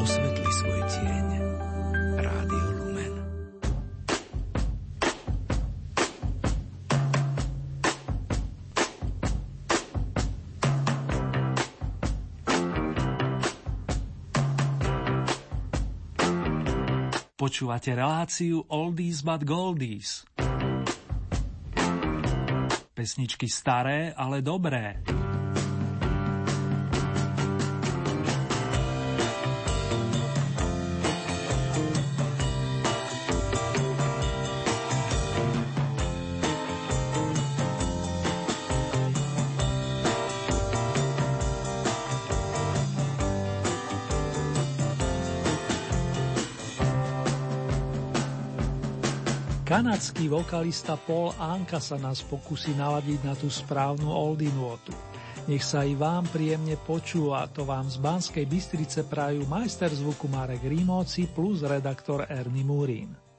osvetli svoj tieň. Rádio Lumen. Počúvate reláciu Oldies but Goldies. Pesničky staré, ale dobré. Kanadský vokalista Paul Anka sa nás pokusí naladiť na tú správnu nôtu. Nech sa i vám príjemne počúva, to vám z Banskej Bystrice prajú majster zvuku Marek Rímovci plus redaktor Ernie Murín.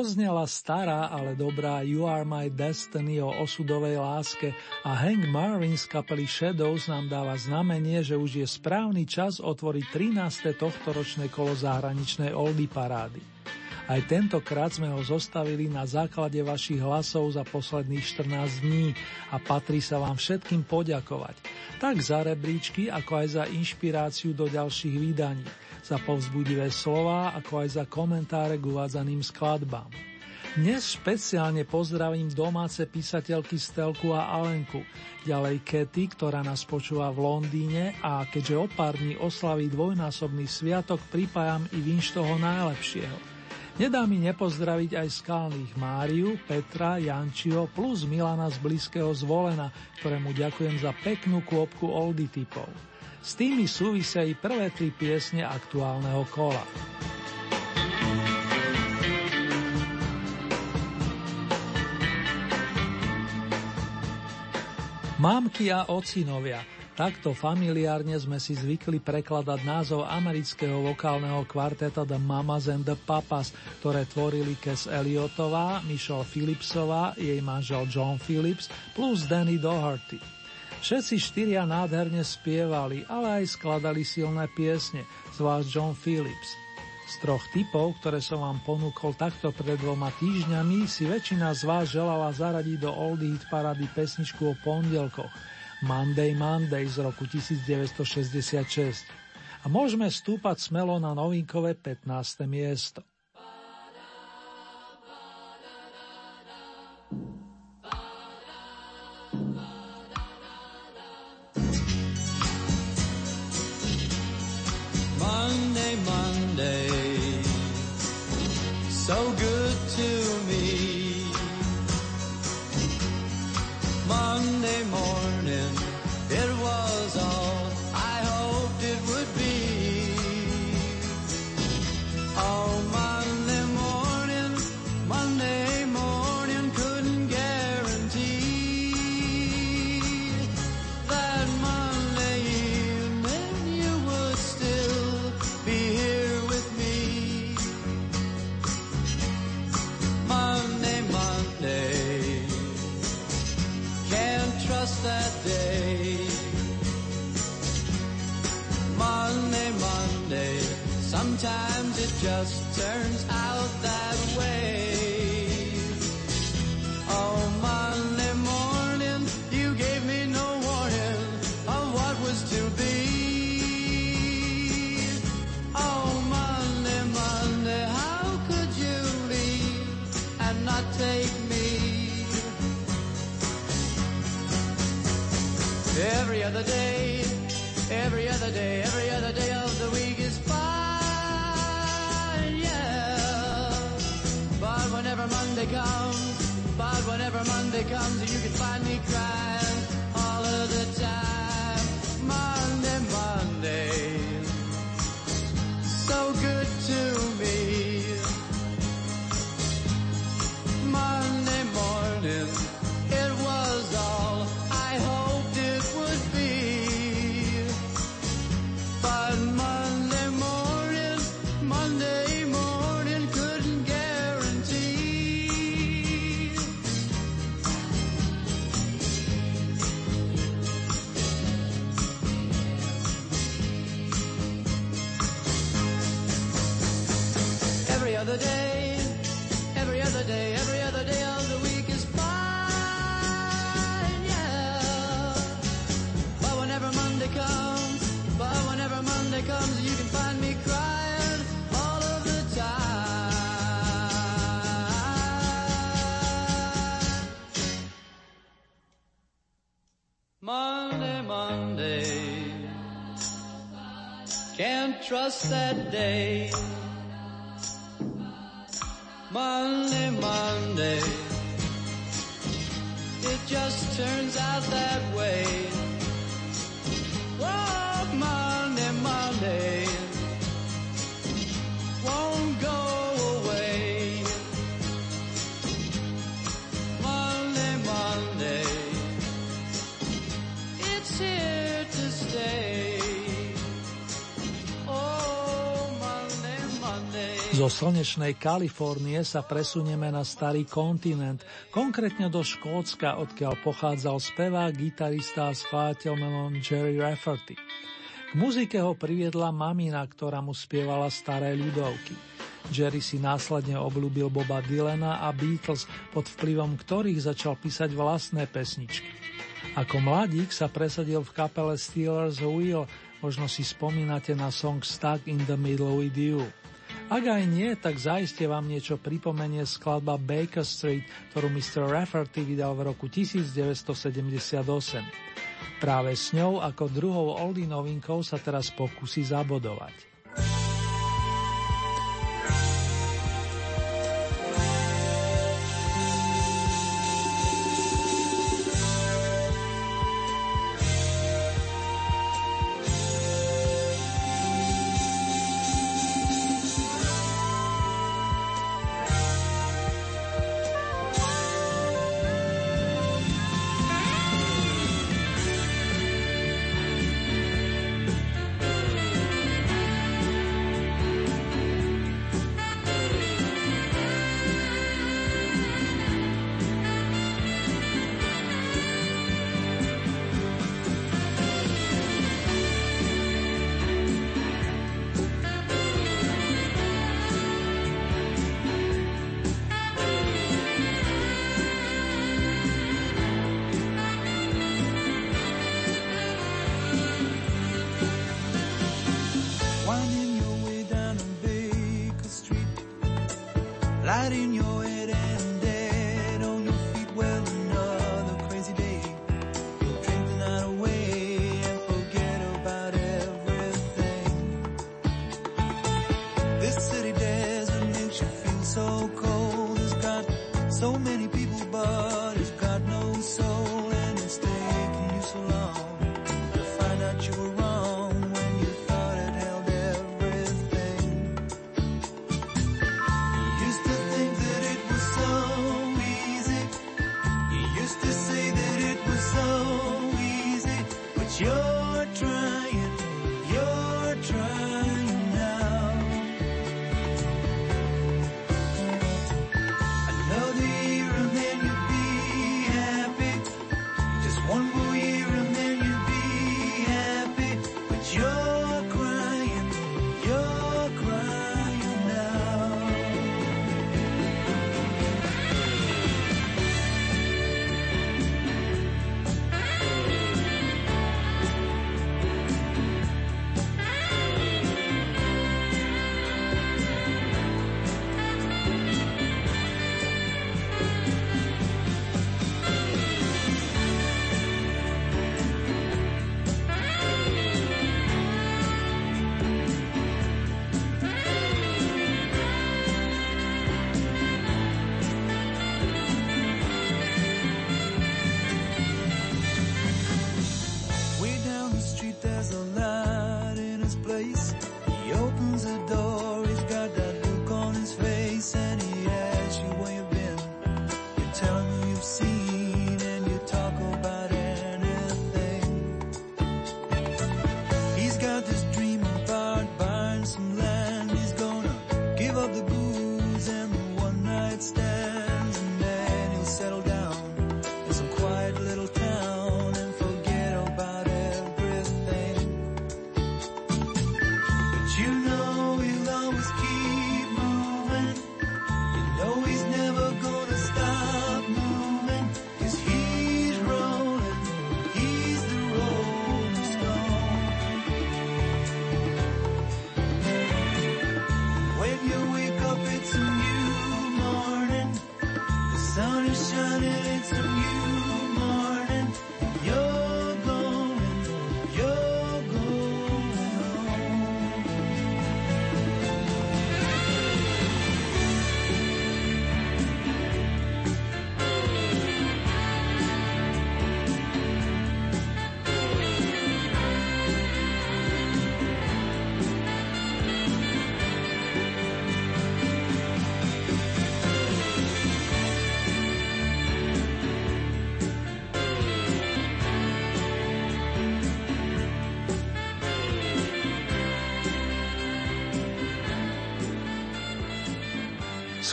Doznela stará, ale dobrá You Are My Destiny o osudovej láske a Hank Marvin z kapely Shadows nám dáva znamenie, že už je správny čas otvoriť 13. tohtoročné kolo zahraničnej Oldie parády. Aj tentokrát sme ho zostavili na základe vašich hlasov za posledných 14 dní a patrí sa vám všetkým poďakovať. Tak za rebríčky, ako aj za inšpiráciu do ďalších vydaní za povzbudivé slova, ako aj za komentáre k uvádzaným skladbám. Dnes špeciálne pozdravím domáce písateľky Stelku a Alenku, ďalej Kety, ktorá nás počúva v Londýne a keďže o pár dní oslaví dvojnásobný sviatok, pripájam i vinš toho najlepšieho. Nedá mi nepozdraviť aj skalných Máriu, Petra, Jančiho plus Milana z blízkeho zvolena, ktorému ďakujem za peknú kôpku oldy typov. S tými súvisia i prvé tri piesne aktuálneho kola. Mámky a ocinovia, Takto familiárne sme si zvykli prekladať názov amerického vokálneho kvarteta The Mamas and the Papas, ktoré tvorili Kes Elliotová, Michelle Phillipsová, jej manžel John Phillips plus Danny Doherty. Všetci štyria nádherne spievali, ale aj skladali silné piesne, zvlášť John Phillips. Z troch typov, ktoré som vám ponúkol takto pred dvoma týždňami, si väčšina z vás želala zaradiť do Old Hit parady pesničku o pondelkoch – Monday Monday z roku 1966 a môžeme stúpať smelo na novinkové 15. miesto. That day. Monday, Monday. It just turns out that way. Oh, Zo slnečnej Kalifornie sa presunieme na starý kontinent, konkrétne do Škótska, odkiaľ pochádzal spevák, gitarista a skladateľ menom Jerry Rafferty. K muzike ho priviedla mamina, ktorá mu spievala staré ľudovky. Jerry si následne obľúbil Boba Dylana a Beatles, pod vplyvom ktorých začal písať vlastné pesničky. Ako mladík sa presadil v kapele Steelers Wheel, možno si spomínate na song Stuck in the Middle with You. Ak aj nie, tak zaiste vám niečo pripomenie skladba Baker Street, ktorú Mr. Rafferty vydal v roku 1978. Práve s ňou ako druhou oldie novinkou sa teraz pokusí zabodovať.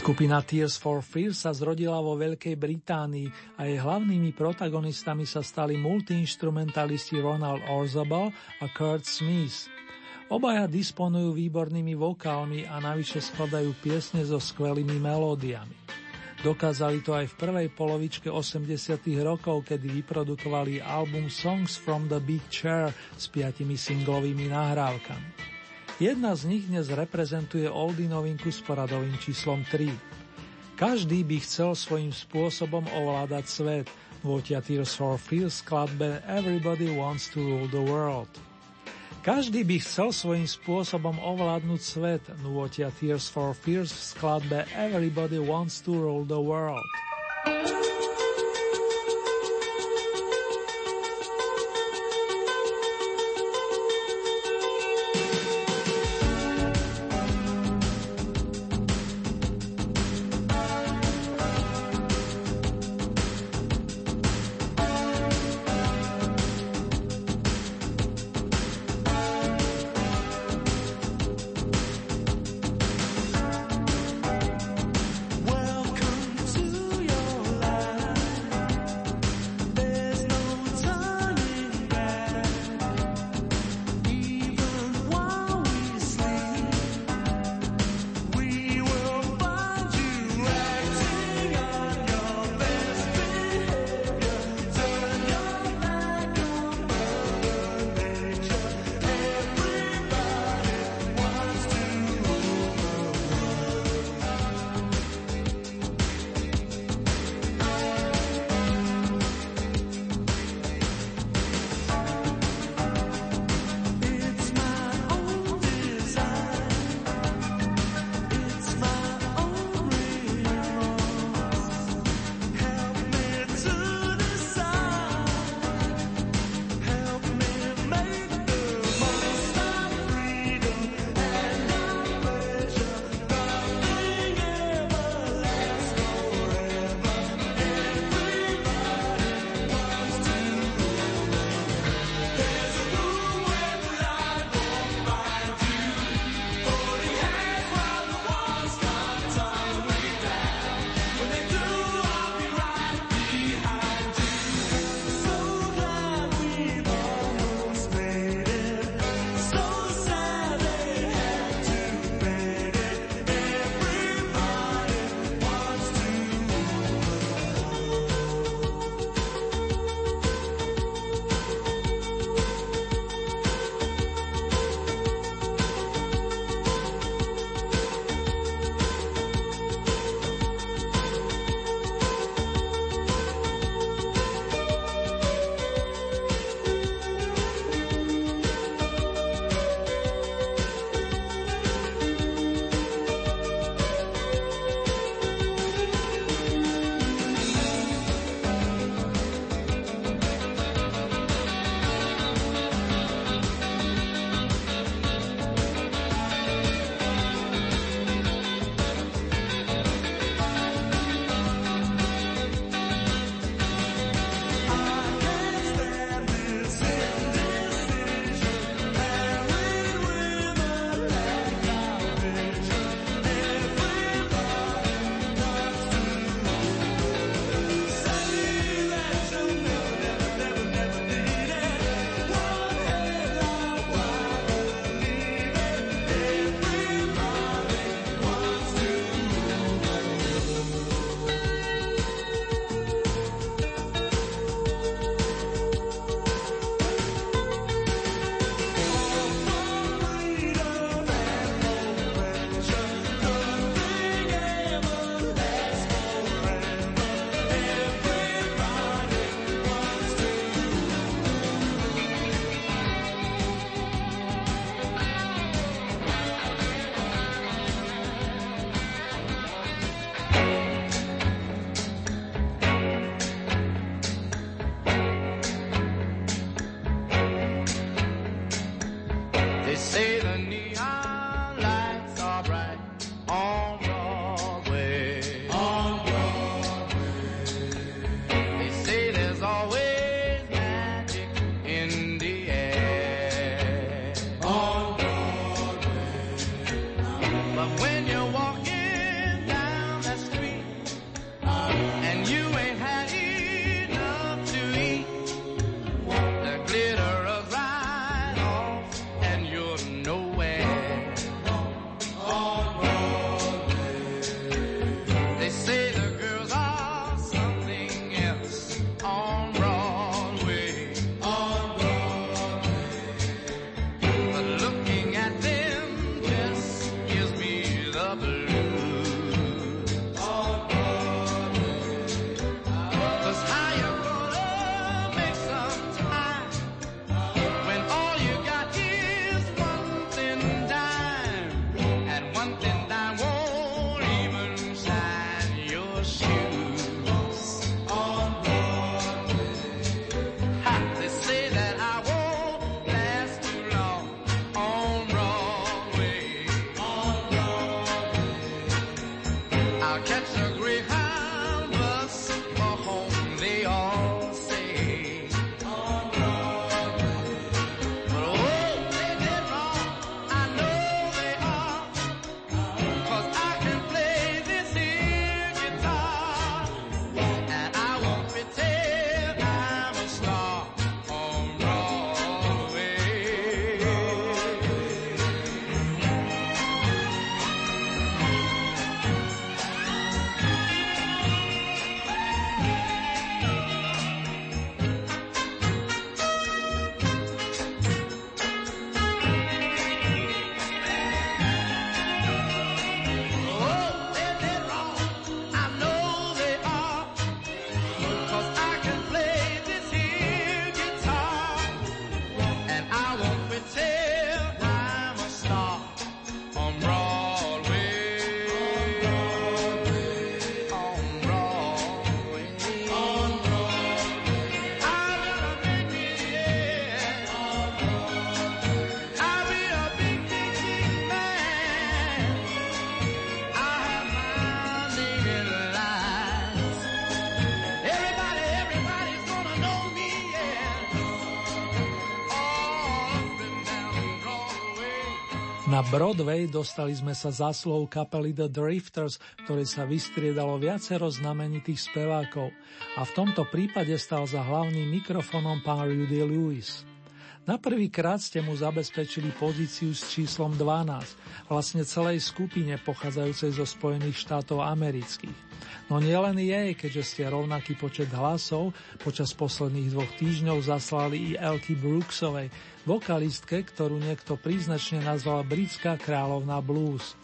Skupina Tears for Fears sa zrodila vo Veľkej Británii a jej hlavnými protagonistami sa stali multiinstrumentalisti Ronald Orzabal a Kurt Smith. Obaja disponujú výbornými vokálmi a navyše skladajú piesne so skvelými melódiami. Dokázali to aj v prvej polovičke 80. rokov, kedy vyprodukovali album Songs from the Big Chair s piatimi singlovými nahrávkami. Jedna z nich dnes reprezentuje Oldy novinku s poradovým číslom 3. Každý by chcel svojím spôsobom ovládať svet, vôťa Tears for Fears skladbe Everybody Wants to Rule the World. Každý by chcel svojím spôsobom ovládnuť svet, nôťa Tears for Fears v skladbe Everybody Wants to Rule the World. Broadway dostali sme sa za slov kapely The Drifters, ktoré sa vystriedalo viacero znamenitých spevákov a v tomto prípade stal za hlavným mikrofónom pán Rudy Lewis. Na prvý krát ste mu zabezpečili pozíciu s číslom 12, vlastne celej skupine pochádzajúcej zo Spojených štátov amerických. No nielen jej, keďže ste rovnaký počet hlasov počas posledných dvoch týždňov zaslali i Elky Brooksovej, vokalistke, ktorú niekto príznačne nazval britská kráľovná blues.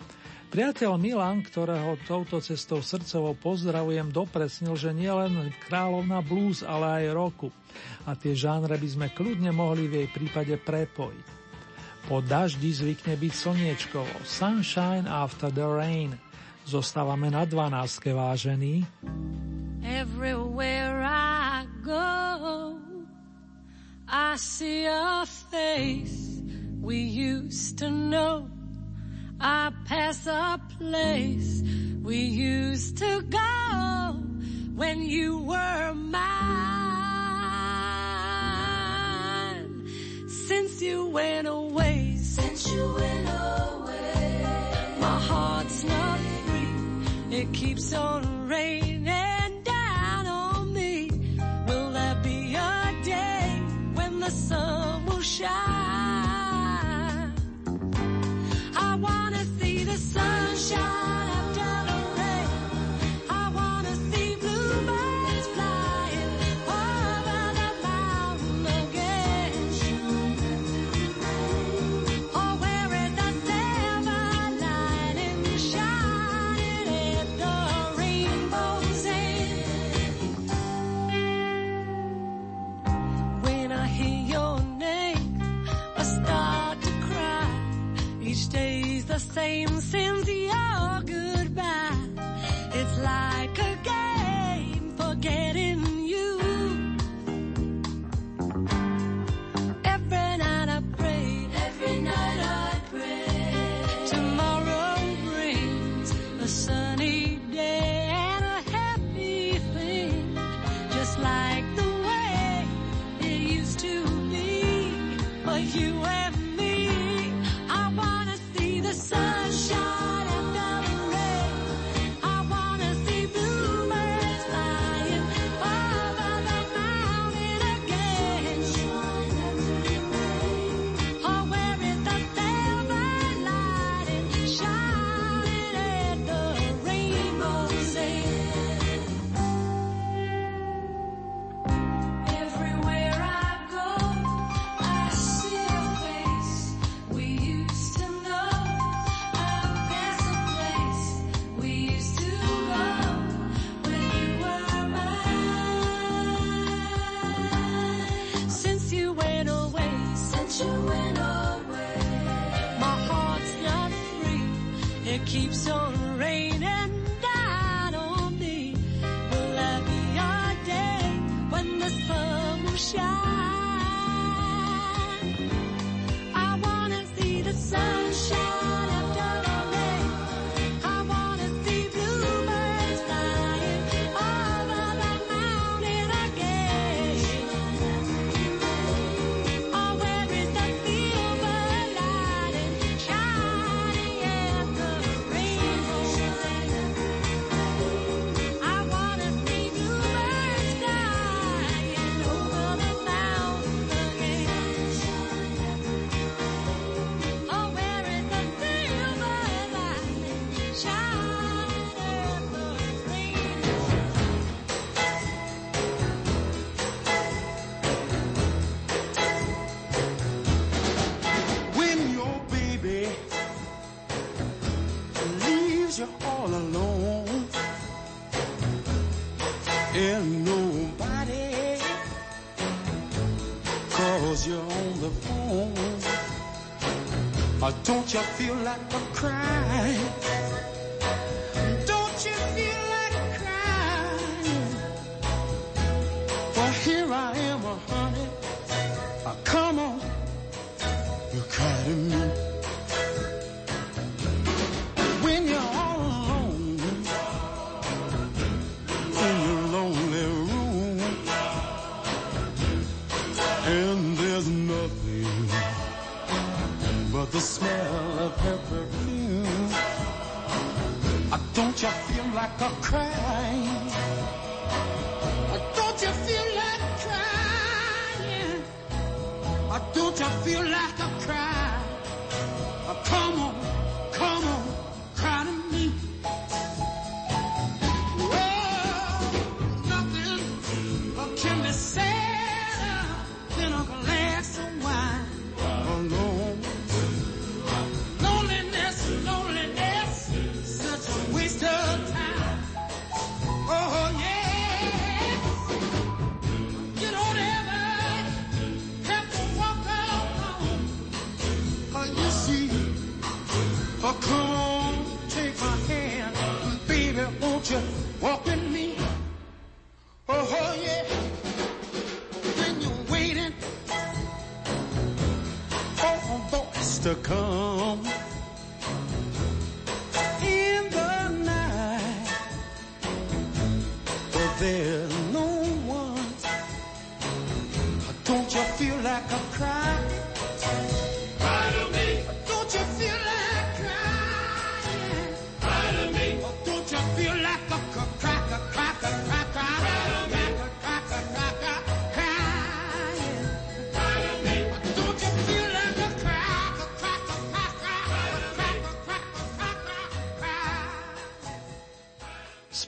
Priateľ Milan, ktorého touto cestou srdcovo pozdravujem, dopresnil, že nielen kráľovná blues, ale aj roku. A tie žánre by sme kľudne mohli v jej prípade prepojiť. Po daždi zvykne byť slniečkovo, sunshine after the rain – Zostávame na 12. vážený. Everywhere I go I see a face we used to know I pass a place we used to go when you were mine. Since you went away, since you went away, my heart's not free. it keeps on raining shine? Don't feel like I'm crying?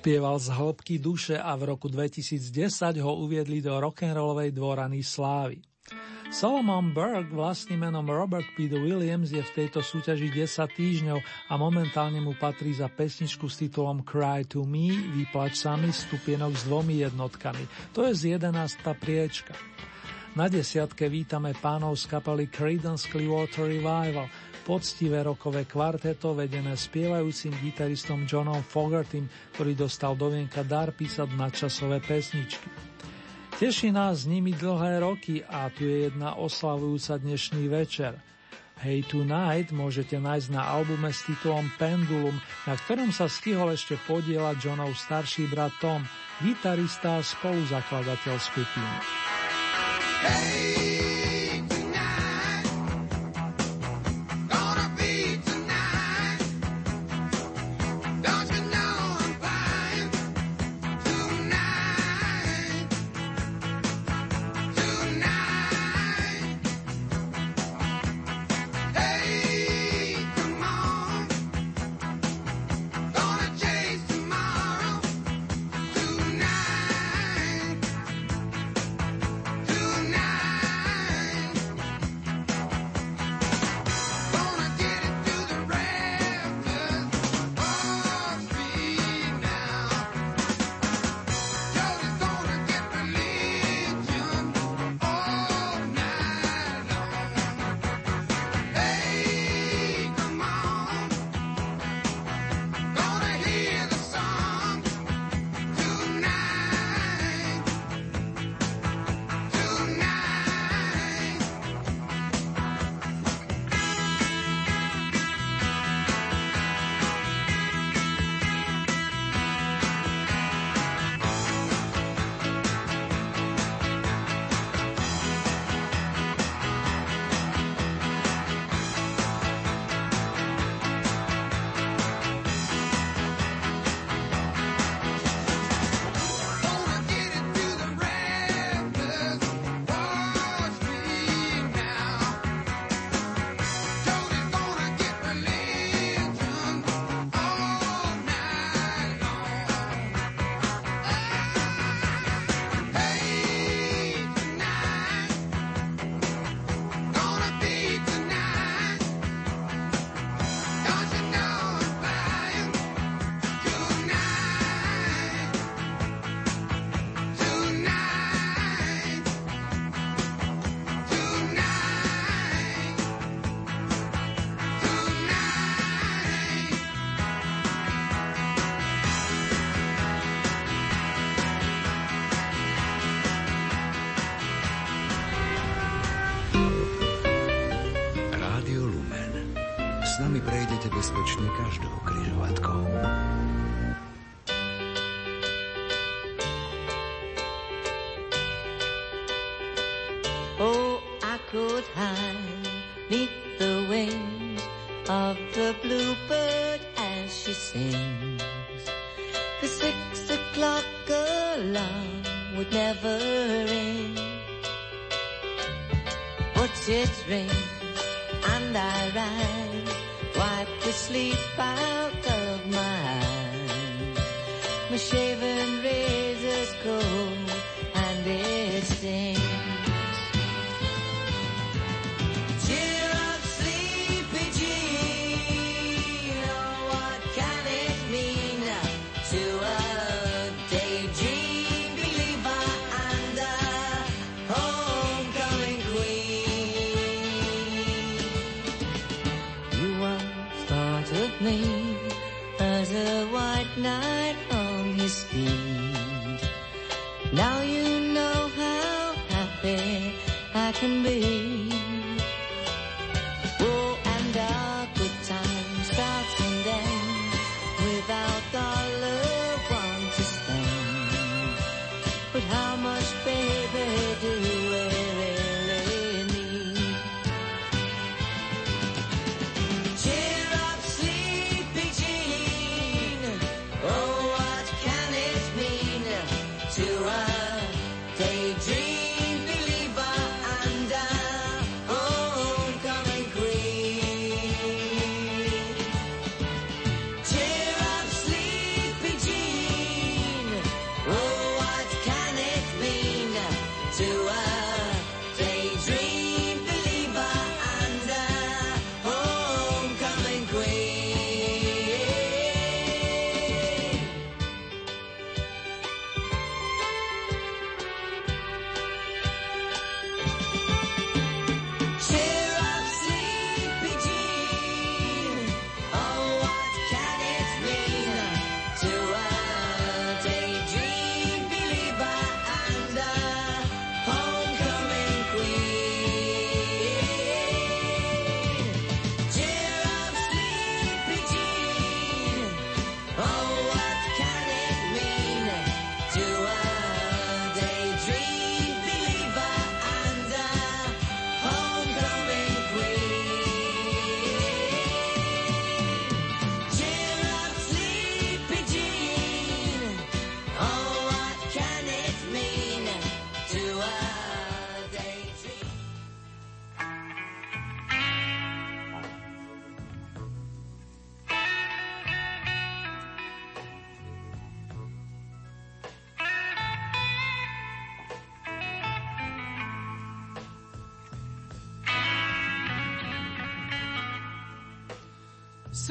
Spieval z hĺbky duše a v roku 2010 ho uviedli do rock'n'rollovej dvorany slávy. Solomon Burke vlastným menom Robert P. Williams je v tejto súťaži 10 týždňov a momentálne mu patrí za pesničku s titulom Cry to me, vyplač sami stupienok s dvomi jednotkami. To je z 11. priečka. Na desiatke vítame pánov z kapely Creedence Clearwater Revival – poctivé rokové kvarteto vedené spievajúcim gitaristom Johnom Fogertym, ktorý dostal do vienka dar písať nadčasové pesničky. Teší nás s nimi dlhé roky a tu je jedna oslavujúca dnešný večer. Hey Tonight môžete nájsť na albume s titulom Pendulum, na ktorom sa stihol ešte podielať Johnov starší brat Tom, gitarista a spoluzakladateľ skupiny. Hey! s nami prejdete bezpečne každou križovatkou.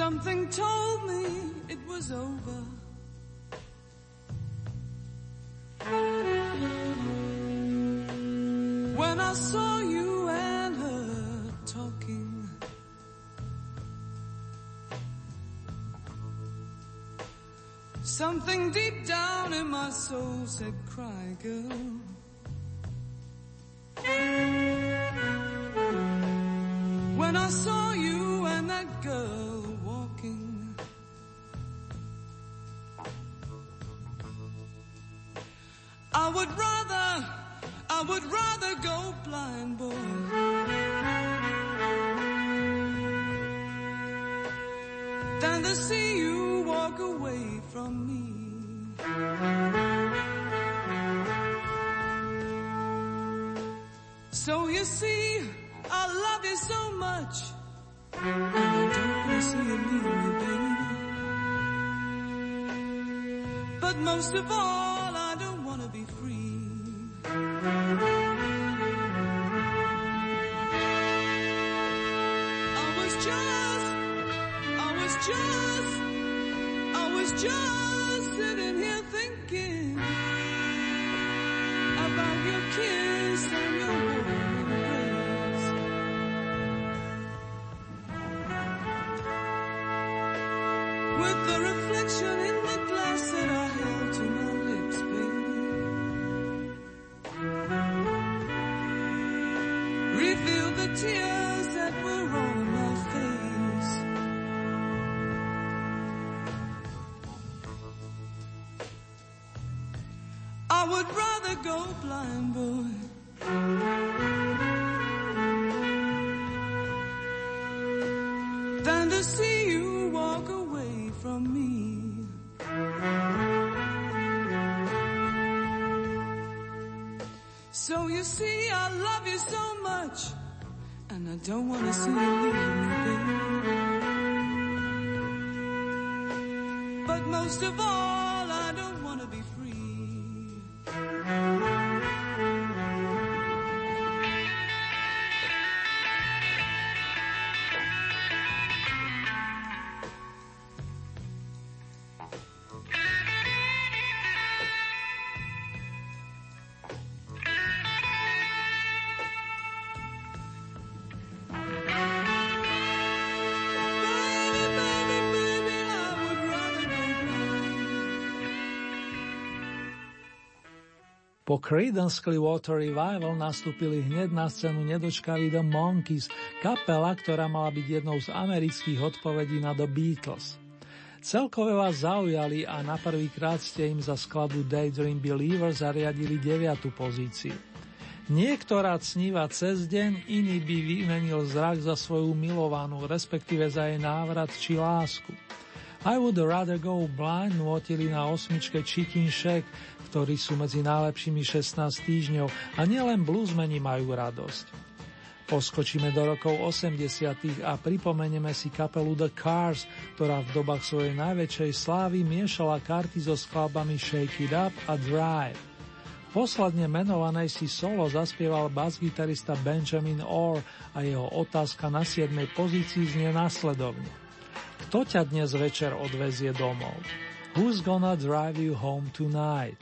Something told me it was over. When I saw you and her talking, something deep down in my soul said, cry girl. When I saw would rather go blind, boy. Than to see you walk away from me. So you see, I love you so much. And I don't want to see you leave me, baby. But most of all, most of all, Po Creedence Clearwater Revival nastúpili hneď na scénu nedočkaví The Monkees, kapela, ktorá mala byť jednou z amerických odpovedí na The Beatles. Celkové vás zaujali a na prvý krát ste im za skladbu Daydream Believer zariadili 9. pozíciu. Niektorá sníva cez deň, iný by vymenil zrak za svoju milovanú, respektíve za jej návrat či lásku. I would rather go blind nuotili na osmičke Chicken Shack, ktorí sú medzi najlepšími 16 týždňov a nielen bluesmeni majú radosť. Poskočíme do rokov 80. a pripomenieme si kapelu The Cars, ktorá v dobách svojej najväčšej slávy miešala karty so skladbami Shake It Up a Drive. Posledne menovanej si solo zaspieval basgitarista Benjamin Orr a jeho otázka na 7. pozícii znie následovne. Kto ťa dnes večer odvezie domov? Who's gonna drive you home tonight?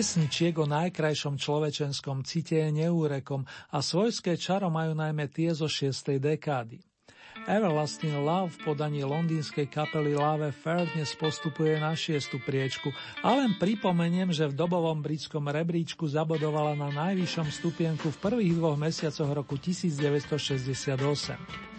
Pesničiek o najkrajšom človečenskom cite je neúrekom a svojské čaro majú najmä tie zo 6. dekády. Everlasting Love v podaní londýnskej kapely Love Fair dnes postupuje na šiestu priečku a len pripomeniem, že v dobovom britskom rebríčku zabodovala na najvyššom stupienku v prvých dvoch mesiacoch roku 1968.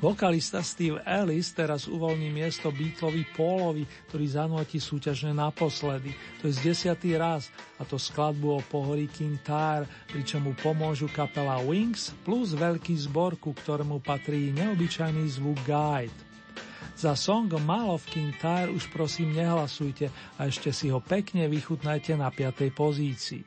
Vokalista Steve Ellis teraz uvoľní miesto Beatlovi Paulovi, ktorý zanotí súťažne naposledy. To je z desiatý raz a to skladbu o pohorí Kintyre, pričom mu pomôžu kapela Wings plus veľký zbor, ku ktorému patrí neobyčajný zvuk Guide. Za song Mall of Kintyre už prosím nehlasujte a ešte si ho pekne vychutnajte na 5. pozícii.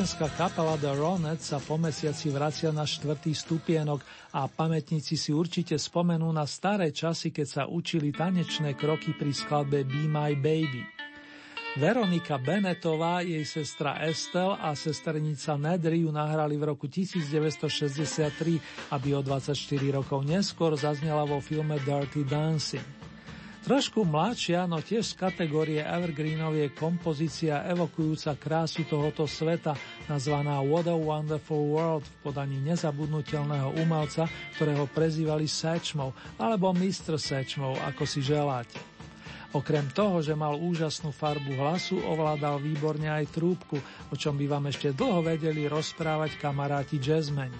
Dievčenská kapela The Ronettes sa po mesiaci vracia na štvrtý stupienok a pamätníci si určite spomenú na staré časy, keď sa učili tanečné kroky pri skladbe Be My Baby. Veronika Benetová, jej sestra Estel a sesternica Nedry ju nahrali v roku 1963, aby o 24 rokov neskôr zaznela vo filme Dirty Dancing. Trošku mladšia, no tiež z kategórie Evergreenov je kompozícia evokujúca krásu tohoto sveta, nazvaná What a Wonderful World v podaní nezabudnutelného umelca, ktorého prezývali Satchmov alebo Mr. Satchmov, ako si želáte. Okrem toho, že mal úžasnú farbu hlasu, ovládal výborne aj trúbku, o čom by vám ešte dlho vedeli rozprávať kamaráti jazzmeni.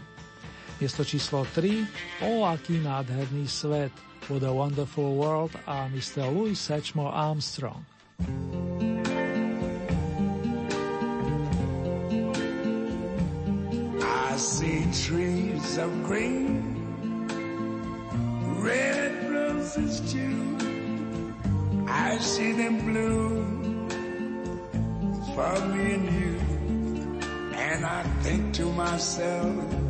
Miesto číslo 3, o aký nádherný svet – What a Wonderful World a Mr. Louis Satchmore Armstrong. I see trees of green, red roses too. I see them bloom for me and you. And I think to myself,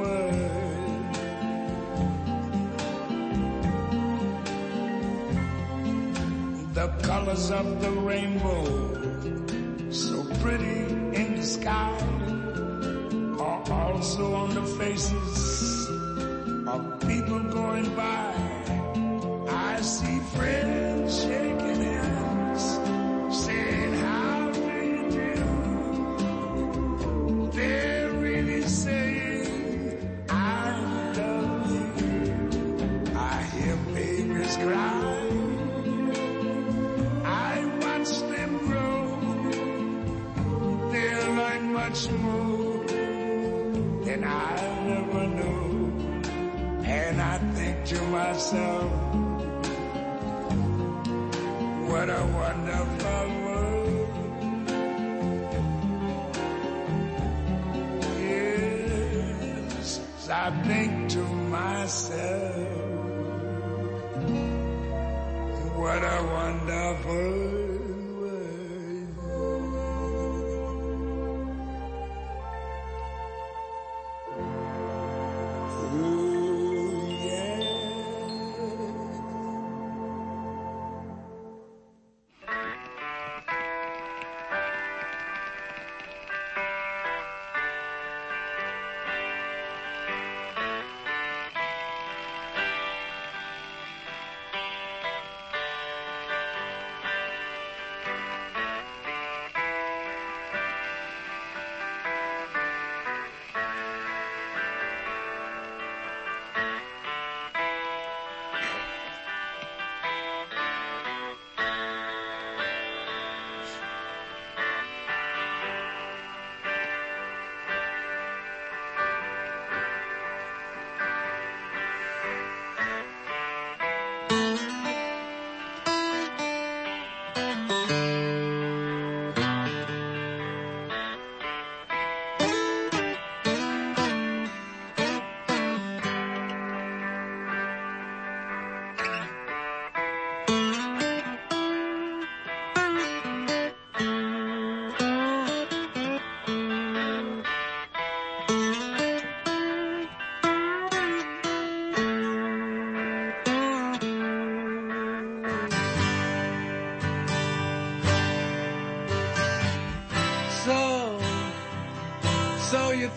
colors of the rainbow, so pretty in the sky, are also on the faces of people going by.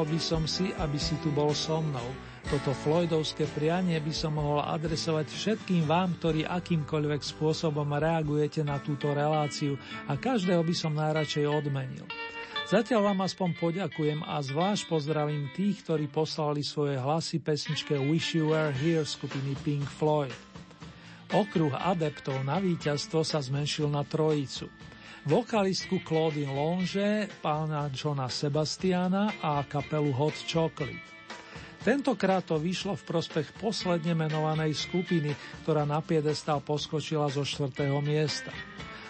Želal by som si, aby si tu bol so mnou. Toto Floydovské prianie by som mohol adresovať všetkým vám, ktorí akýmkoľvek spôsobom reagujete na túto reláciu a každého by som najradšej odmenil. Zatiaľ vám aspoň poďakujem a zvlášť pozdravím tých, ktorí poslali svoje hlasy pesničke Wish You Were Here skupiny Pink Floyd. Okruh adeptov na víťazstvo sa zmenšil na trojicu – vokalistku Claudine Longe, pána Johna Sebastiana a kapelu Hot Chocolate. Tentokrát to vyšlo v prospech posledne menovanej skupiny, ktorá na piedestal poskočila zo štvrtého miesta.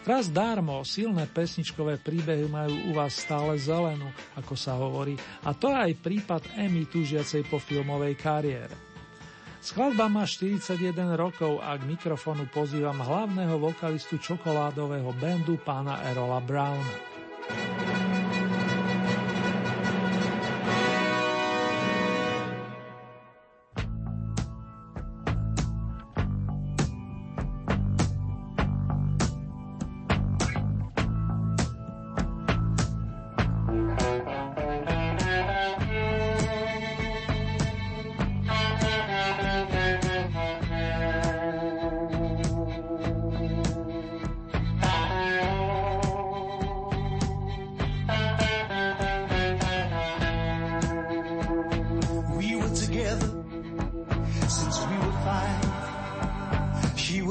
Raz darmo, silné pesničkové príbehy majú u vás stále zelenú, ako sa hovorí, a to je aj prípad Emmy túžiacej po filmovej kariére. Skladba má 41 rokov a k mikrofonu pozývam hlavného vokalistu čokoládového bandu pána Erola Browna.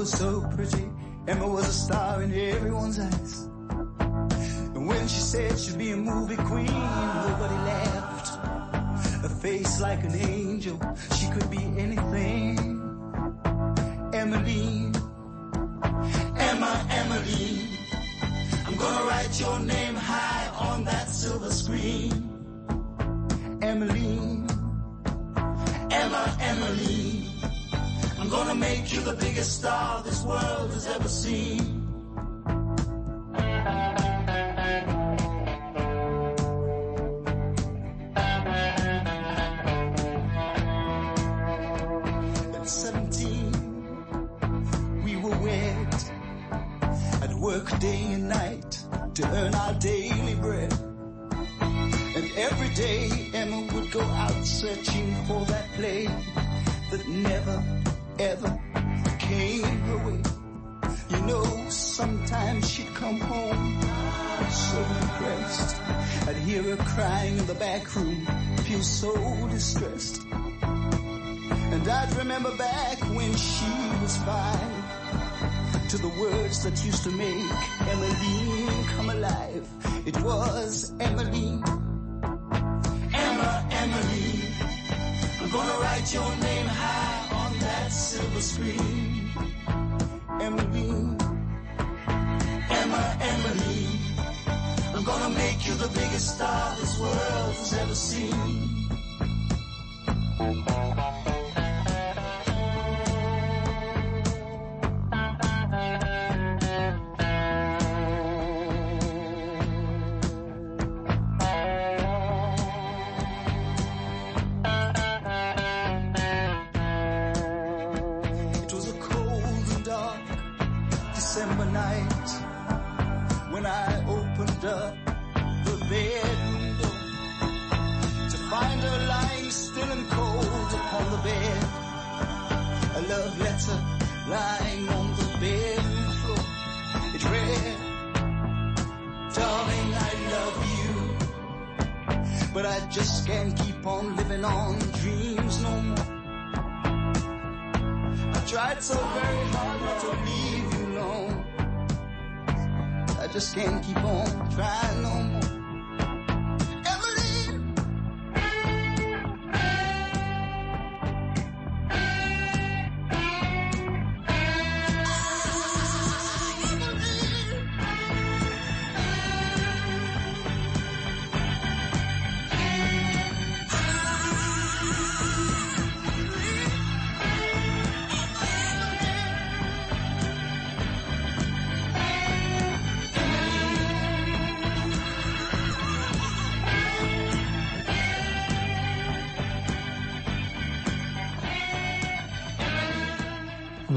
was so pretty. Emma was a star in everyone's eyes. And when she said she'd be a movie queen, nobody laughed. A face like an angel, she could be anything. Emily, Emma, Emily, I'm gonna write your name. make you the biggest star this world has ever seen. At 17, we were wed and worked day and night to earn our daily bread. And every day Emma would go out searching that used to make Emmeline come alive. It was Emmeline. Emma, Emmeline. I'm gonna write your name high on that silver screen. Emmeline. Emma, Emmeline. I'm gonna make you the biggest star this world has ever seen.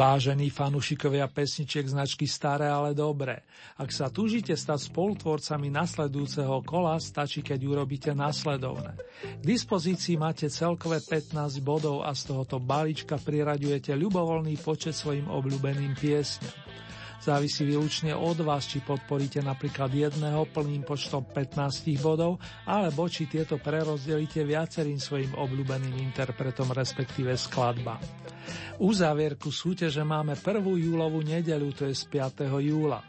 Vážení fanúšikovia pesničiek značky Staré, ale dobré. Ak sa túžite stať spolutvorcami nasledujúceho kola, stačí, keď urobíte nasledovné. K dispozícii máte celkové 15 bodov a z tohoto balíčka priraďujete ľubovoľný počet svojim obľúbeným piesňam. Závisí výlučne od vás, či podporíte napríklad jedného plným počtom 15 bodov, alebo či tieto prerozdelíte viacerým svojim obľúbeným interpretom, respektíve skladbám. Uzávierku súťaže máme 1. júlovú nedeľu, to je z 5. júla.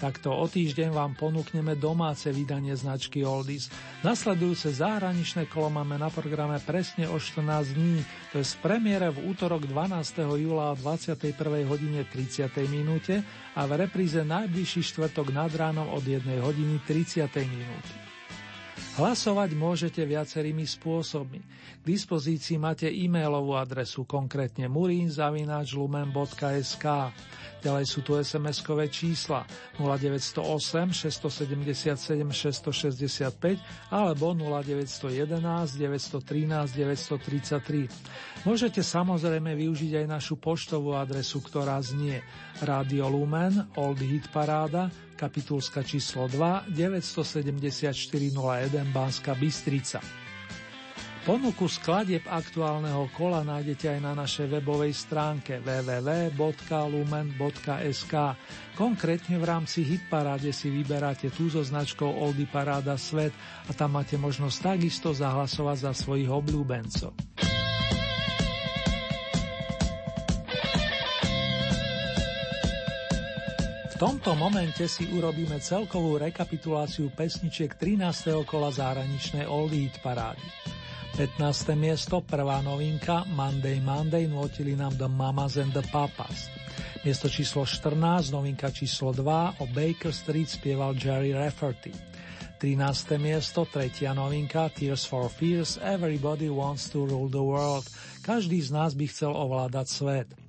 Takto o týždeň vám ponúkneme domáce vydanie značky Oldies. Nasledujúce zahraničné kolo máme na programe presne o 14 dní, to je z premiére v útorok 12. júla o 21. hodine 30. minúte a v repríze najbližší štvrtok nad ránom od 1 hodiny 30. minúty. Hlasovať môžete viacerými spôsobmi. K dispozícii máte e-mailovú adresu, konkrétne murinzavinačlumen.sk. Ďalej sú tu SMS-kové čísla 0908 677 665 alebo 0911 913 933. Môžete samozrejme využiť aj našu poštovú adresu, ktorá znie Radio Lumen, Old Hit Paráda, kapitulska číslo 2, 97401 Banska Bystrica. Ponuku skladieb aktuálneho kola nájdete aj na našej webovej stránke www.lumen.sk. Konkrétne v rámci Hitparáde si vyberáte tú so značkou Oldy Paráda Svet a tam máte možnosť takisto zahlasovať za svojich obľúbencov. Tomto momente si urobíme celkovú rekapituláciu pesničiek 13. kola zahraničnej Oldie parády. 15. miesto, prvá novinka Monday Monday nutili nám The Mamas and the Papas. Miesto číslo 14, novinka číslo 2 o Baker Street spieval Jerry Rafferty. 13. miesto, tretia novinka Tears for Fears Everybody Wants to Rule the World. Každý z nás by chcel ovládať svet.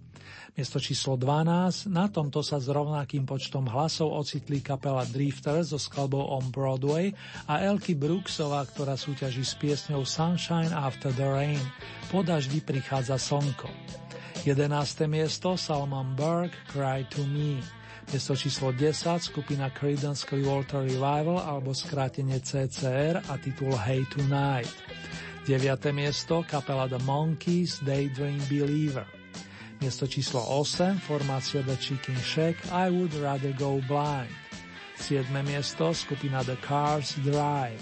Miesto číslo 12, na tomto sa s rovnakým počtom hlasov ocitli kapela Drifter so skladbou On Broadway a Elky Brooksová, ktorá súťaží s piesňou Sunshine After the Rain. Po daždi prichádza slnko. 11. miesto Salman Burke Cry to Me. Miesto číslo 10 skupina Creedence Clearwater Revival alebo skrátenie CCR a titul Hey Tonight. 9. miesto kapela The Monkeys Daydream Believer. Miesto číslo 8, formácia The Chicken Shack, I Would Rather Go Blind. 7. miesto, skupina The Cars Drive.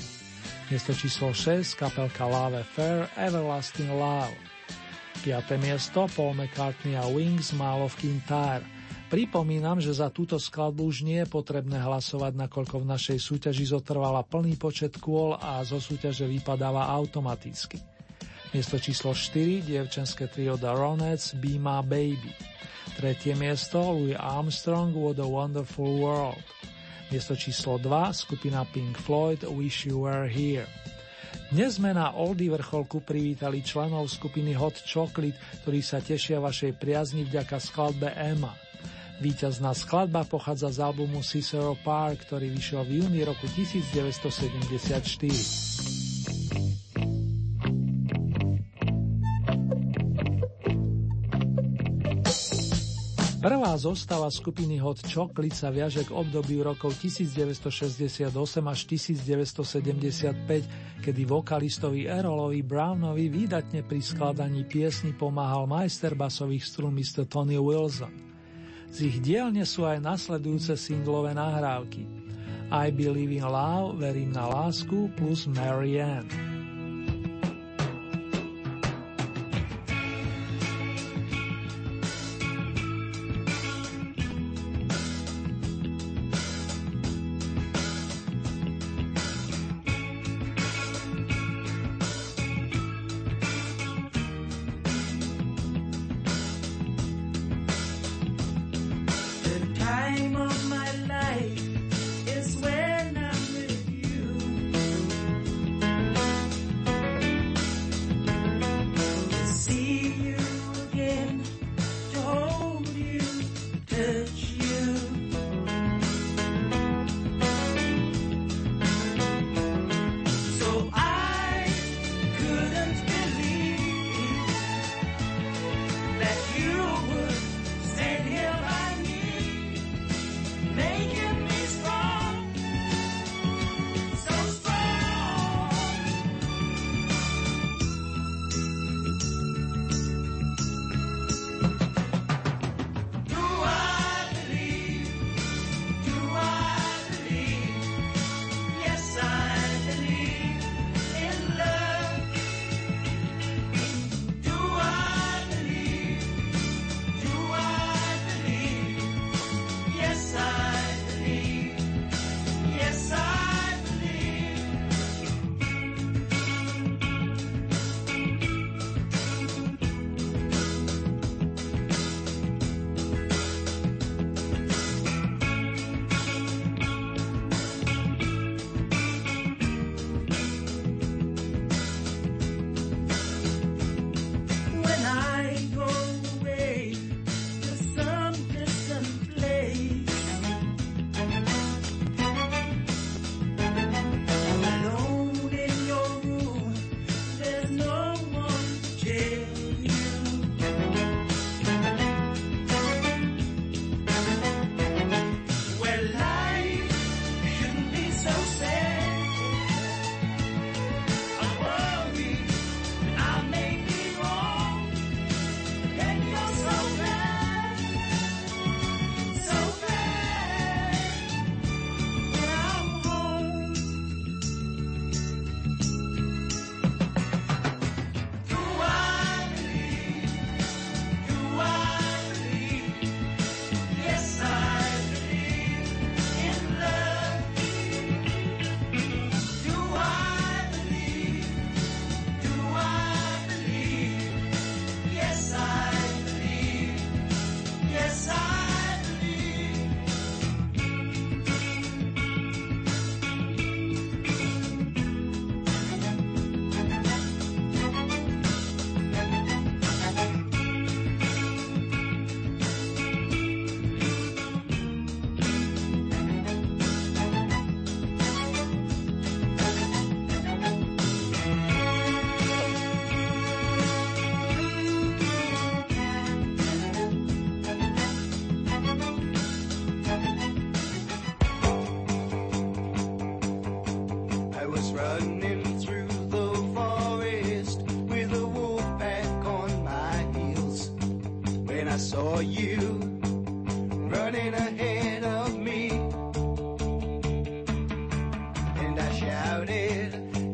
Miesto číslo 6, kapelka Love Affair, Everlasting Love. 5. miesto, Paul McCartney a Wings, Mall of Kintyre. Pripomínam, že za túto skladbu už nie je potrebné hlasovať, nakoľko v našej súťaži zotrvala plný počet kôl a zo súťaže vypadáva automaticky. Miesto číslo 4, dievčenské trio The Ronettes, Be My Baby. Tretie miesto, Louis Armstrong, What a Wonderful World. Miesto číslo 2, skupina Pink Floyd, Wish You Were Here. Dnes sme na Oldy vrcholku privítali členov skupiny Hot Chocolate, ktorí sa tešia vašej priazni vďaka skladbe Emma. Výťazná skladba pochádza z albumu Cicero Park, ktorý vyšiel v júni roku 1974. Prvá zostava skupiny Hot Chocolate sa viaže k obdobiu rokov 1968 až 1975, kedy vokalistovi Erolovi Brownovi výdatne pri skladaní piesni pomáhal majster basových strún Mr. Tony Wilson. Z ich dielne sú aj nasledujúce singlové nahrávky. I Believe in Love, Verím na lásku plus Marianne.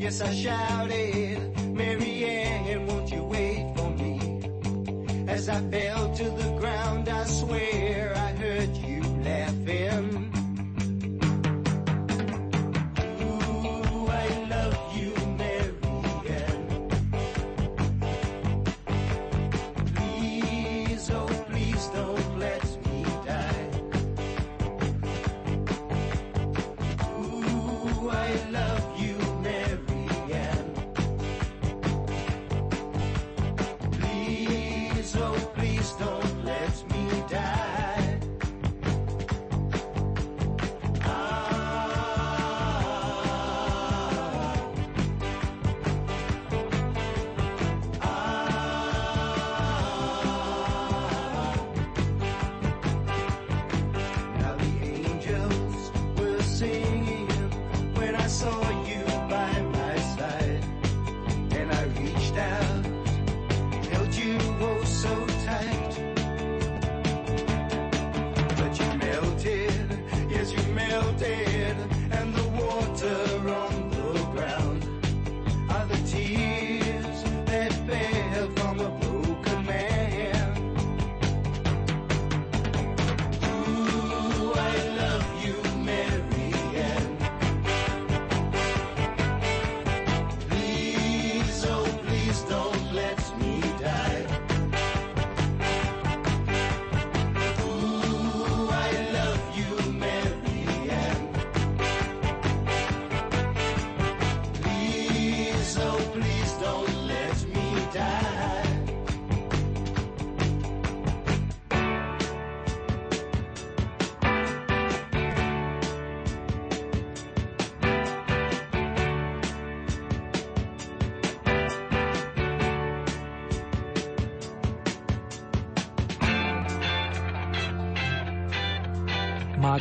Yes, I shouted, Mary Ann, won't you wait for me? As I fell to the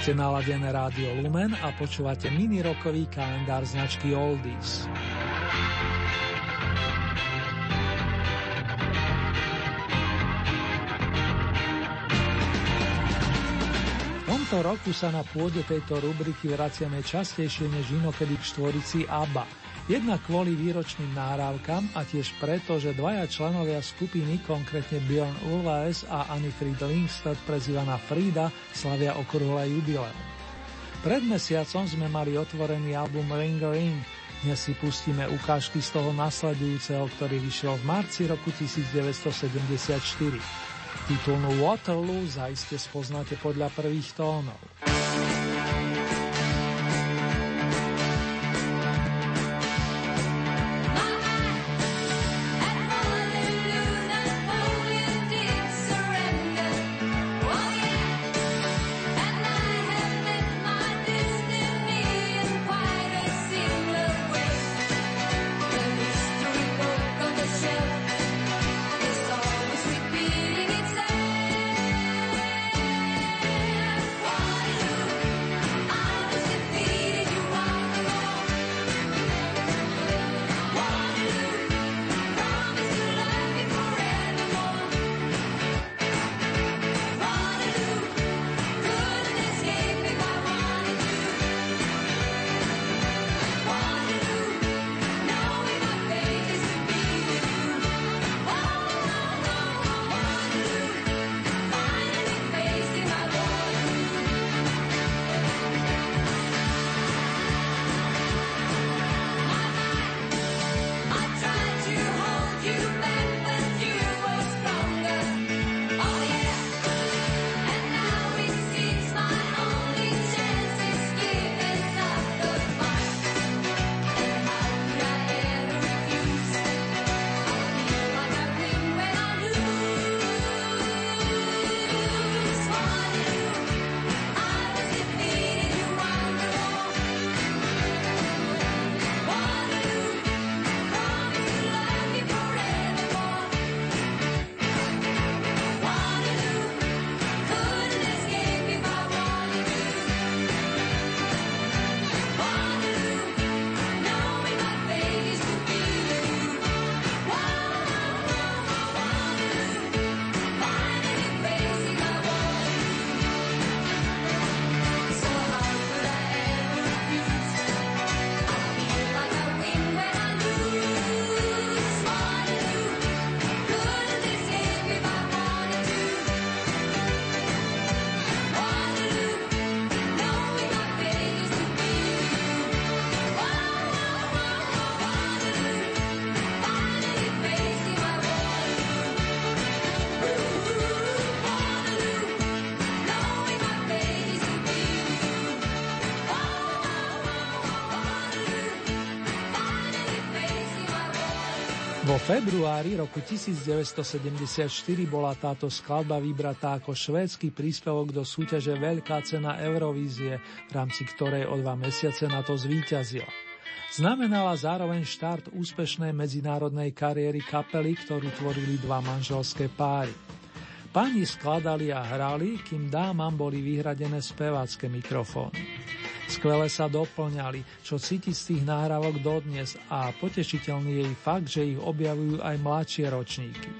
Máte naladené rádio Lumen a počúvate mini rokový kalendár značky Oldies. V tomto roku sa na pôde tejto rubriky vraciame častejšie než inokedy k štvorici ABBA – Jednak kvôli výročným náravkam a tiež preto, že dvaja členovia skupiny, konkrétne Bjorn Ulvaes a Anifrid Lindstad, prezývaná Frida, slavia okrúhle jubileum. Pred mesiacom sme mali otvorený album Ring Ring, dnes si pustíme ukážky z toho nasledujúceho, ktorý vyšiel v marci roku 1974. Titulnú Waterloo zaiste spoznáte podľa prvých tónov. Februári roku 1974 bola táto skladba vybratá ako švédsky príspevok do súťaže Veľká cena Eurovízie, v rámci ktorej o dva mesiace na to zvíťazila. Znamenala zároveň štart úspešnej medzinárodnej kariéry kapely, ktorú tvorili dva manželské páry. Páni skladali a hrali, kým dámam boli vyhradené spevácké mikrofóny. Skvele sa doplňali, čo cíti z tých náhrávok dodnes a potešiteľný je fakt, že ich objavujú aj mladšie ročníky.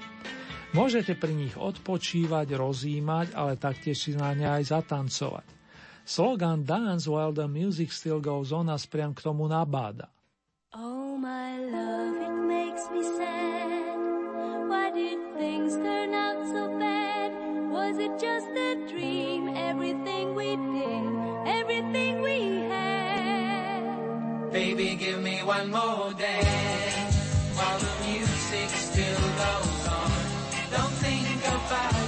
Môžete pri nich odpočívať, rozímať, ale taktiež si na ne aj zatancovať. Slogan Dance while the music still goes on nás priam k tomu nabáda. Oh my love, it makes me sad. Why did things turn out so bad? Was it just a dream? Everything we did, everything we had. Baby, give me one more dance while the music still goes on. Don't think about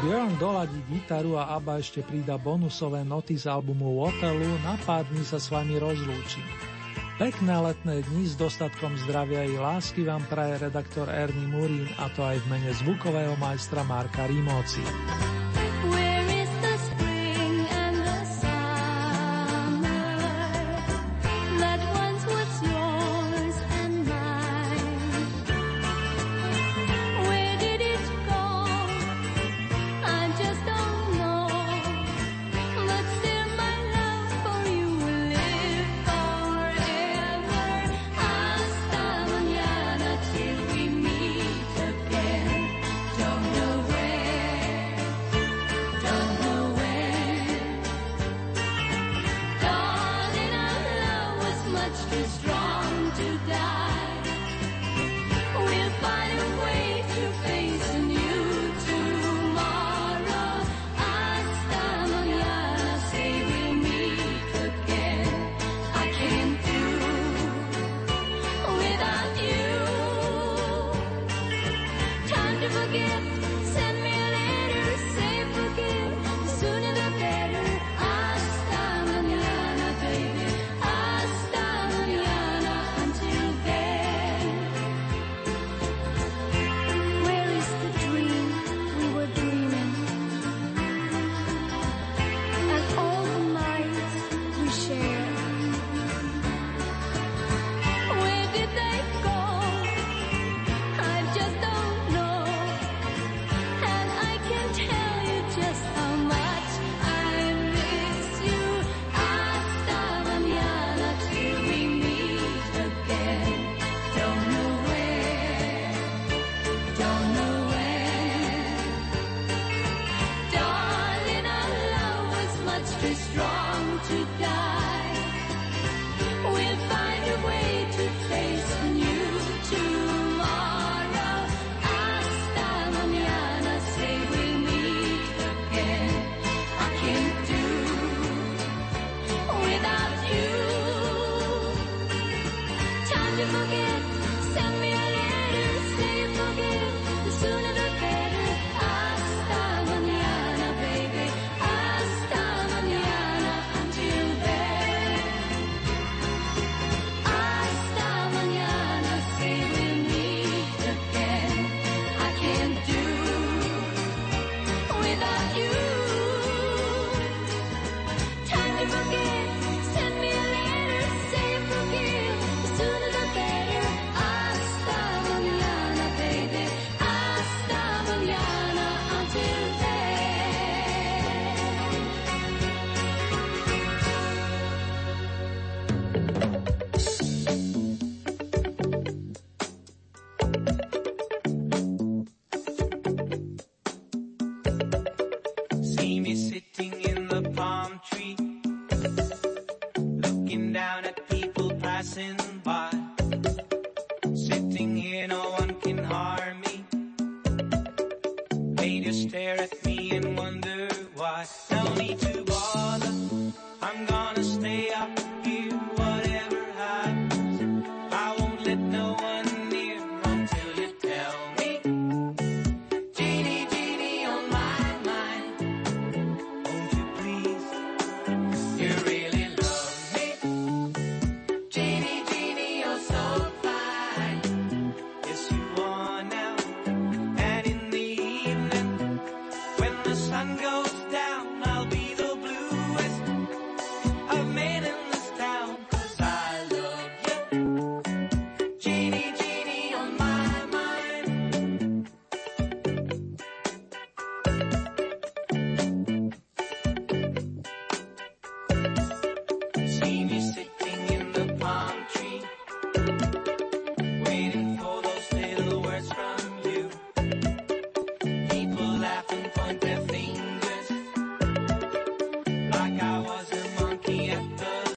Björn doladí gitaru a Abba ešte prída bonusové noty z albumu Waterloo, na pár dní sa s vami rozlúčim. Pekné letné dni s dostatkom zdravia i lásky vám praje redaktor Ernie Murín a to aj v mene zvukového majstra Marka Rimóci.